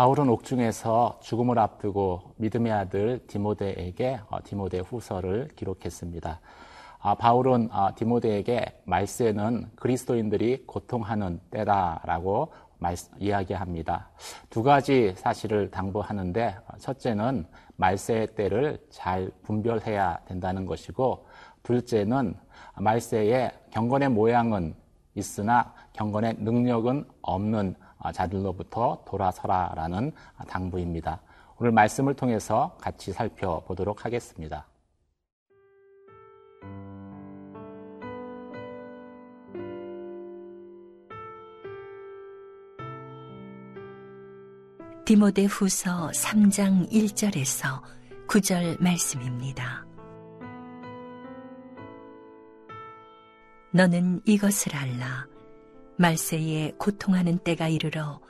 바울은 옥중에서 죽음을 앞두고 믿음의 아들 디모데에게 어, 디모데 후서를 기록했습니다. 아, 바울은 아, 디모데에게 말세는 그리스도인들이 고통하는 때다라고 말, 이야기합니다. 두 가지 사실을 당부하는데 첫째는 말세의 때를 잘 분별해야 된다는 것이고 둘째는 말세의 경건의 모양은 있으나 경건의 능력은 없는 자들로부터 돌아서라라는 당부입니다. 오늘 말씀을 통해서 같이 살펴보도록 하겠습니다. 디모데 후서 3장 1절에서 9절 말씀입니다. 너는 이것을 알라. 말세에 고통하는 때가 이르러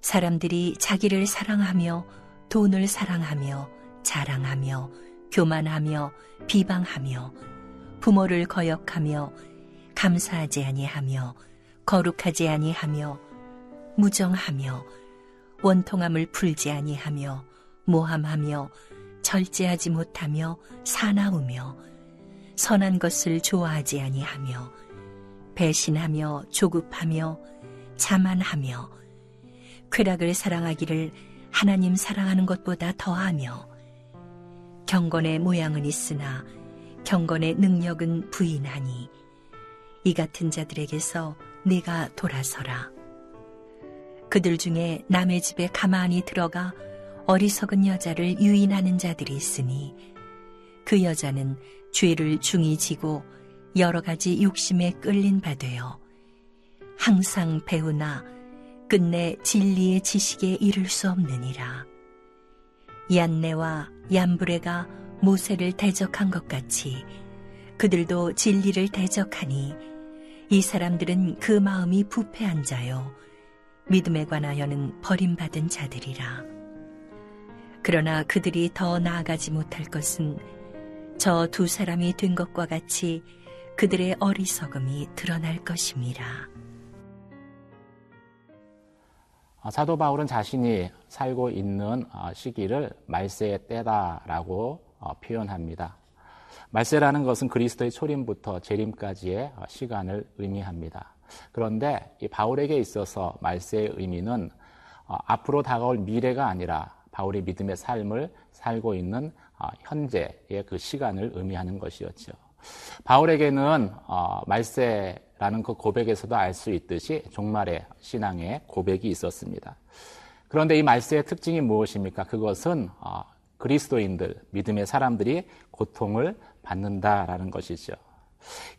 사람들이 자기를 사랑하며 돈을 사랑하며 자랑하며 교만하며 비방하며 부모를 거역하며 감사하지 아니하며 거룩하지 아니하며 무정하며 원통함을 풀지 아니하며 모함하며 절제하지 못하며 사나우며 선한 것을 좋아하지 아니하며 배신하며 조급하며 자만하며 쾌락을 사랑하기를 하나님 사랑하는 것보다 더하며 경건의 모양은 있으나 경건의 능력은 부인하니 이 같은 자들에게서 내가 돌아서라. 그들 중에 남의 집에 가만히 들어가 어리석은 여자를 유인하는 자들이 있으니 그 여자는 죄를 중히 지고 여러 가지 욕심에 끌린 바 되어 항상 배우나 끝내 진리의 지식에 이를 수 없느니라. 얀네와 얀브레가 모세를 대적한 것 같이 그들도 진리를 대적하니 이 사람들은 그 마음이 부패한 자요. 믿음에 관하여는 버림받은 자들이라. 그러나 그들이 더 나아가지 못할 것은 저 두 사람이 된 것과 같이 그들의 어리석음이 드러날 것임이라. 아, 사도 바울은 자신이 살고 있는 아, 시기를 말세의 때다라고 어, 표현합니다. 말세라는 것은 그리스도의 초림부터 재림까지의 어, 시간을 의미합니다. 그런데 이 바울에게 있어서 말세의 의미는 어, 앞으로 다가올 미래가 아니라 바울이 믿음의 삶을 살고 있는 현재의 그 시간을 의미하는 것이었죠. 바울에게는 어, 말세라는 그 고백에서도 알 수 있듯이 종말의 신앙의 고백이 있었습니다. 그런데 이 말세의 특징이 무엇입니까? 그것은 어, 그리스도인들, 믿음의 사람들이 고통을 받는다라는 것이죠.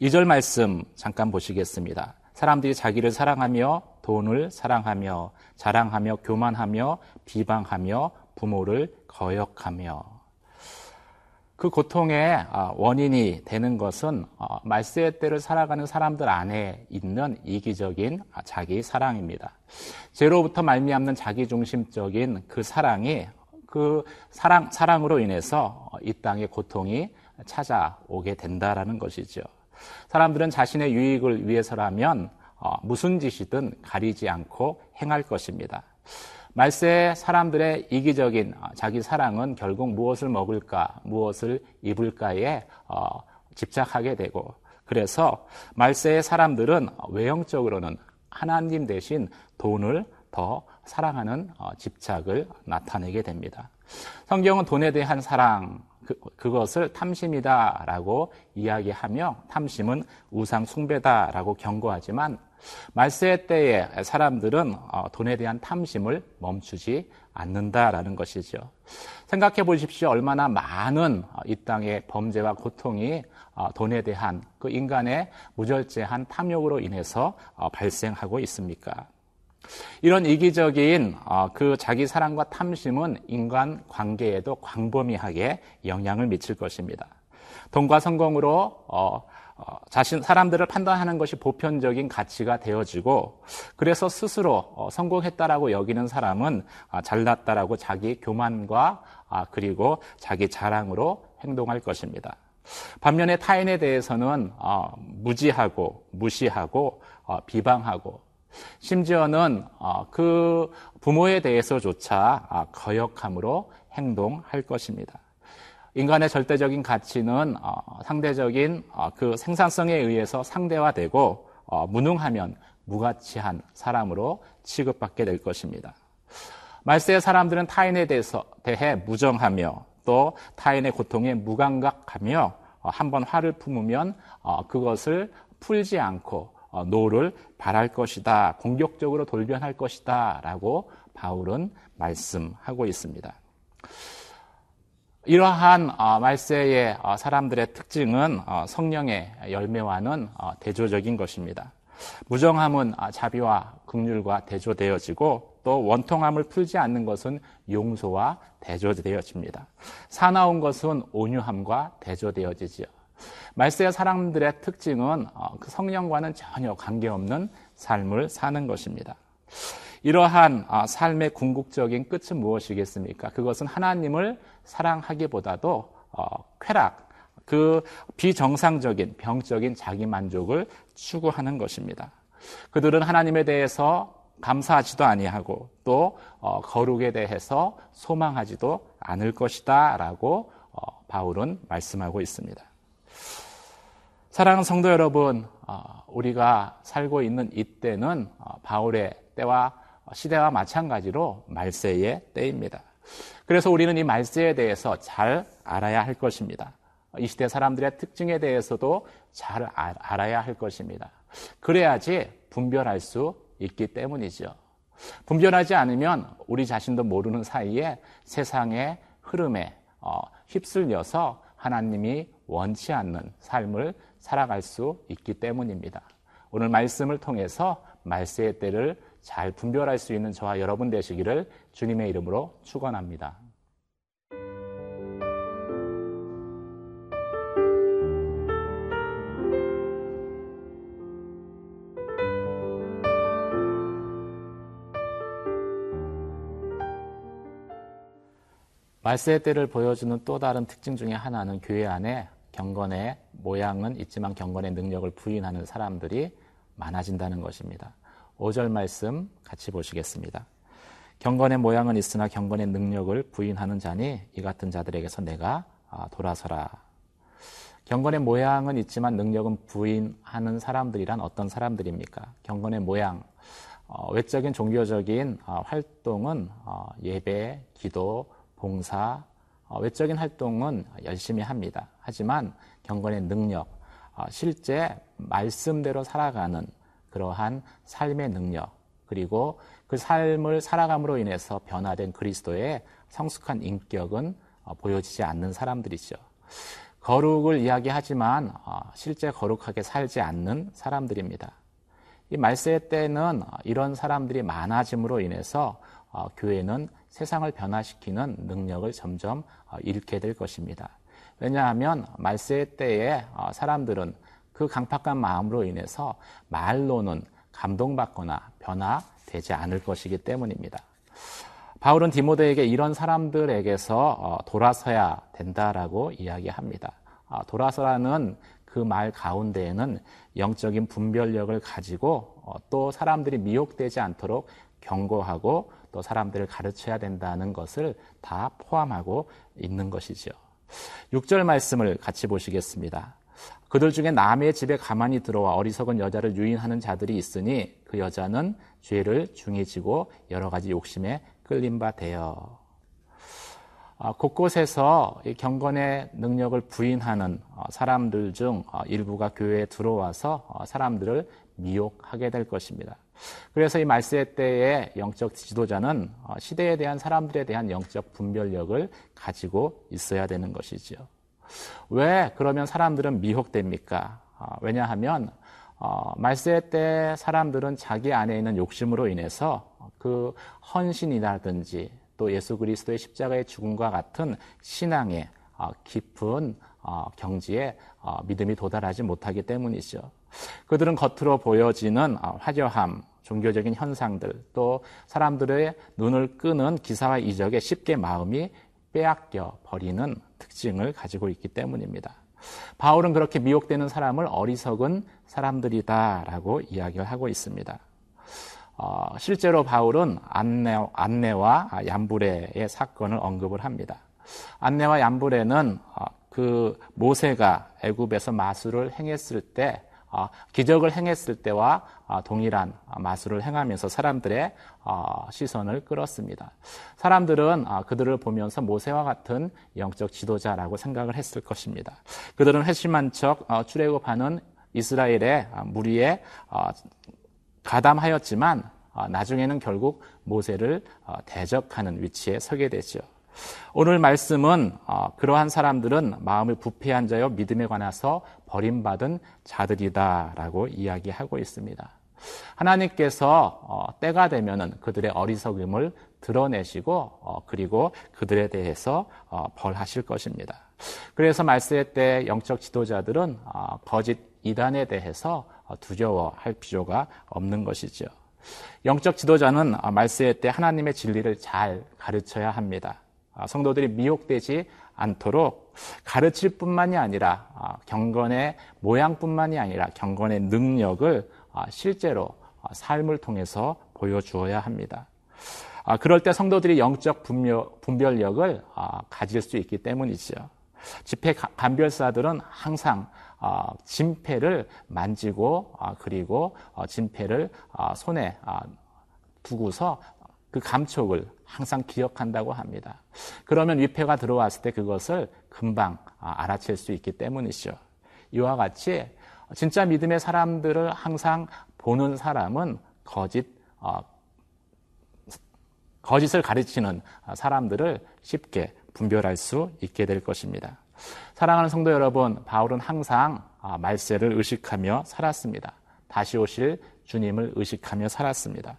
2절 말씀 잠깐 보시겠습니다. 사람들이 자기를 사랑하며 돈을 사랑하며 자랑하며 교만하며 비방하며 부모를 거역하며 그 고통의 아, 원인이 되는 것은 어, 말세의 때를 살아가는 사람들 안에 있는 이기적인 아, 자기 사랑입니다. 죄로부터 말미암는 자기 중심적인 그 사랑이 그 사랑 사랑으로 인해서 이 땅의 고통이 찾아오게 된다라는 것이죠. 사람들은 자신의 유익을 위해서라면 어, 무슨 짓이든 가리지 않고 행할 것입니다. 말세 사람들의 이기적인 어, 자기 사랑은 결국 무엇을 먹을까, 무엇을 입을까에 어, 집착하게 되고, 그래서 말세의 사람들은 외형적으로는 하나님 대신 돈을 더 사랑하는 어, 집착을 나타내게 됩니다. 성경은 돈에 대한 사랑, 그, 그것을 탐심이다라고 이야기하며 탐심은 우상 숭배다라고 경고하지만 말세 때의 사람들은 어, 돈에 대한 탐심을 멈추지 않는다라는 것이죠. 생각해 보십시오. 얼마나 많은 어, 이 땅의 범죄와 고통이 어, 돈에 대한 그 인간의 무절제한 탐욕으로 인해서 발생하고 있습니까? 이런 이기적인 그 자기 사랑과 탐심은 인간 관계에도 광범위하게 영향을 미칠 것입니다. 돈과 성공으로 어, 자신 사람들을 판단하는 것이 보편적인 가치가 되어지고 그래서 스스로 어, 성공했다라고 여기는 사람은 아, 잘났다라고 자기 교만과 아, 그리고 자기 자랑으로 행동할 것입니다. 반면에 타인에 대해서는 어, 무지하고 무시하고 비방하고 심지어는 어, 그 부모에 대해서조차 아, 거역함으로 행동할 것입니다. 인간의 절대적인 가치는 어, 상대적인 어, 그 생산성에 의해서 상대화되고 무능하면 무가치한 사람으로 취급받게 될 것입니다. 말세의 사람들은 타인에 대해서 대해 무정하며 또 타인의 고통에 무감각하며 한번 화를 품으면 그것을 풀지 않고 어, 노를 발할 것이다. 공격적으로 돌변할 것이다. 라고 바울은 말씀하고 있습니다. 이러한 어, 말세의 어, 사람들의 특징은 성령의 열매와는 대조적인 것입니다. 무정함은 자비와 긍휼과 대조되어지고 또 원통함을 풀지 않는 것은 용서와 대조되어집니다. 사나운 것은 온유함과 대조되어지지요. 말세의 사람들의 특징은 어, 그 성령과는 전혀 관계없는 삶을 사는 것입니다. 이러한 어, 삶의 궁극적인 끝은 무엇이겠습니까? 그것은 하나님을 사랑하기보다도 어, 쾌락, 그 비정상적인 병적인 자기 만족을 추구하는 것입니다. 그들은 하나님에 대해서 감사하지도 아니하고 또 거룩에 대해서 소망하지도 않을 것이다라고 바울은 말씀하고 있습니다. 사랑하는 성도 여러분, 어, 우리가 살고 있는 이때는 어, 바울의 때와 시대와 마찬가지로 말세의 때입니다. 그래서 우리는 이 말세에 대해서 잘 알아야 할 것입니다. 이 시대 사람들의 특징에 대해서도 잘 알아야 할 것입니다. 그래야지 분별할 수 있기 때문이죠. 분별하지 않으면 우리 자신도 모르는 사이에 세상의 흐름에 어, 휩쓸려서 하나님이 원치 않는 삶을 살아갈 수 있기 때문입니다. 오늘 말씀을 통해서 말세의 때를 잘 분별할 수 있는 저와 여러분 되시기를 주님의 이름으로 축원합니다. 말세의 때를 보여주는 또 다른 특징 중에 하나는 교회 안에 경건의 모양은 있지만 경건의 능력을 부인하는 사람들이 많아진다는 것입니다. 5절 말씀 같이 보시겠습니다. 경건의 모양은 있으나 경건의 능력을 부인하는 자니 이 같은 자들에게서 내가 아, 돌아서라. 경건의 모양은 있지만 능력은 부인하는 사람들이란 어떤 사람들입니까? 경건의 모양, 어, 외적인 종교적인 어, 활동은 어, 예배, 기도, 봉사, 어, 외적인 활동은 열심히 합니다. 하지만 경건의 능력, 어, 실제 말씀대로 살아가는 그러한 삶의 능력, 그리고 그 삶을 살아감으로 인해서 변화된 그리스도의 성숙한 인격은 어, 보여지지 않는 사람들이죠. 거룩을 이야기하지만 실제 거룩하게 살지 않는 사람들입니다. 이 말세 때는 이런 사람들이 많아짐으로 인해서 교회는 세상을 변화시키는 능력을 점점 어, 잃게 될 것입니다. 왜냐하면 말세 때에 어, 사람들은 그 강팍한 마음으로 인해서 말로는 감동받거나 변화되지 않을 것이기 때문입니다. 바울은 디모데에게 이런 사람들에게서 어, 돌아서야 된다라고 이야기합니다. 돌아서라는 그 말 가운데에는 영적인 분별력을 가지고 또 사람들이 미혹되지 않도록 경고하고 또 사람들을 가르쳐야 된다는 것을 다 포함하고 있는 것이죠. 6절 말씀을 같이 보시겠습니다. 그들 중에 남의 집에 가만히 들어와 어리석은 여자를 유인하는 자들이 있으니 그 여자는 죄를 중해지고 여러 가지 욕심에 끌린 바 되어. 아, 곳곳에서 경건의 능력을 부인하는 어, 사람들 중 어, 일부가 교회에 들어와서 어, 사람들을 미혹하게 될 것입니다. 그래서 이 말세 때의 영적 지도자는 어, 시대에 대한 사람들에 대한 영적 분별력을 가지고 있어야 되는 것이지요. 왜 그러면 사람들은 미혹됩니까? 어, 왜냐하면 어, 말세 때 사람들은 자기 안에 있는 욕심으로 인해서 그 헌신이라든지 또 예수 그리스도의 십자가의 죽음과 같은 신앙의 깊은 경지에 믿음이 도달하지 못하기 때문이죠. 그들은 겉으로 보여지는 화려함, 종교적인 현상들 또 사람들의 눈을 끄는 기사와 이적에 쉽게 마음이 빼앗겨 버리는 특징을 가지고 있기 때문입니다. 바울은 그렇게 미혹되는 사람을 어리석은 사람들이다라고 이야기를 하고 있습니다. 어, 실제로 바울은 안내, 안내와 얀브레의 사건을 언급을 합니다. 안내와 얀브레는 어, 그 모세가 애굽에서 마술을 행했을 때 어, 기적을 행했을 때와 어, 동일한 마술을 행하면서 사람들의 어, 시선을 끌었습니다. 사람들은 그들을 보면서 모세와 같은 영적 지도자라고 생각을 했을 것입니다. 그들은 회심한 척 출애굽하는 이스라엘의 무리에 가담하였지만 나중에는 결국 모세를 대적하는 위치에 서게 되죠. 오늘 말씀은 어, 그러한 사람들은 마음을 부패한 자여 믿음에 관해서 버림받은 자들이다라고 이야기하고 있습니다. 하나님께서 어, 때가 되면은 그들의 어리석음을 드러내시고 어, 그리고 그들에 대해서 벌하실 것입니다. 그래서 말세의 때 영적 지도자들은 거짓 이단에 대해서 두려워할 필요가 없는 것이죠. 영적 지도자는 말세의 때 하나님의 진리를 잘 가르쳐야 합니다. 아, 성도들이 미혹되지 않도록 가르칠 뿐만이 아니라 아, 경건의 모양뿐만이 아니라 경건의 능력을 아, 실제로 삶을 통해서 보여주어야 합니다. 그럴 때 성도들이 영적 분별력을 가질 수 있기 때문이죠. 집회 간별사들은 항상 진패를 만지고 그리고 어, 진패를 손에 두고서 그 감촉을 항상 기억한다고 합니다. 그러면 위패가 들어왔을 때 그것을 금방 아, 알아챌 수 있기 때문이죠. 이와 같이 진짜 믿음의 사람들을 항상 보는 사람은 거짓, 어, 거짓을 가르치는 사람들을 쉽게 분별할 수 있게 될 것입니다. 사랑하는 성도 여러분, 바울은 항상 아, 말세를 의식하며 살았습니다. 다시 오실 주님을 의식하며 살았습니다.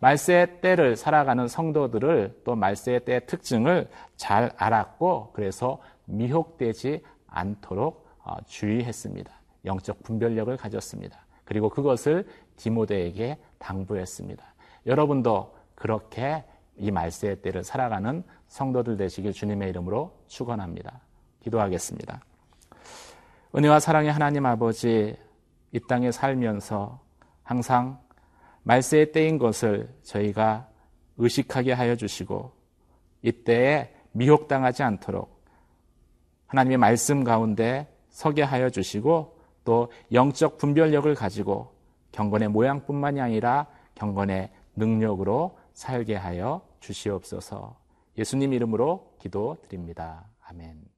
말세의 때를 살아가는 성도들을 또 말세의 때의 특징을 잘 알았고 그래서 미혹되지 않도록 어, 주의했습니다. 영적 분별력을 가졌습니다. 그리고 그것을 디모데에게 당부했습니다. 여러분도 그렇게 이 말세의 때를 살아가는 성도들 되시길 주님의 이름으로 축원합니다. 기도하겠습니다. 은혜와 사랑의 하나님 아버지 이 땅에 살면서 항상 말세의 때인 것을 저희가 의식하게 하여 주시고 이때에 미혹당하지 않도록 하나님의 말씀 가운데 서게 하여 주시고 또 영적 분별력을 가지고 경건의 모양뿐만이 아니라 경건의 능력으로 살게 하여 주시옵소서. 예수님 이름으로 기도드립니다. 아멘.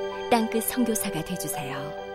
땅끝 성교사가 되주세요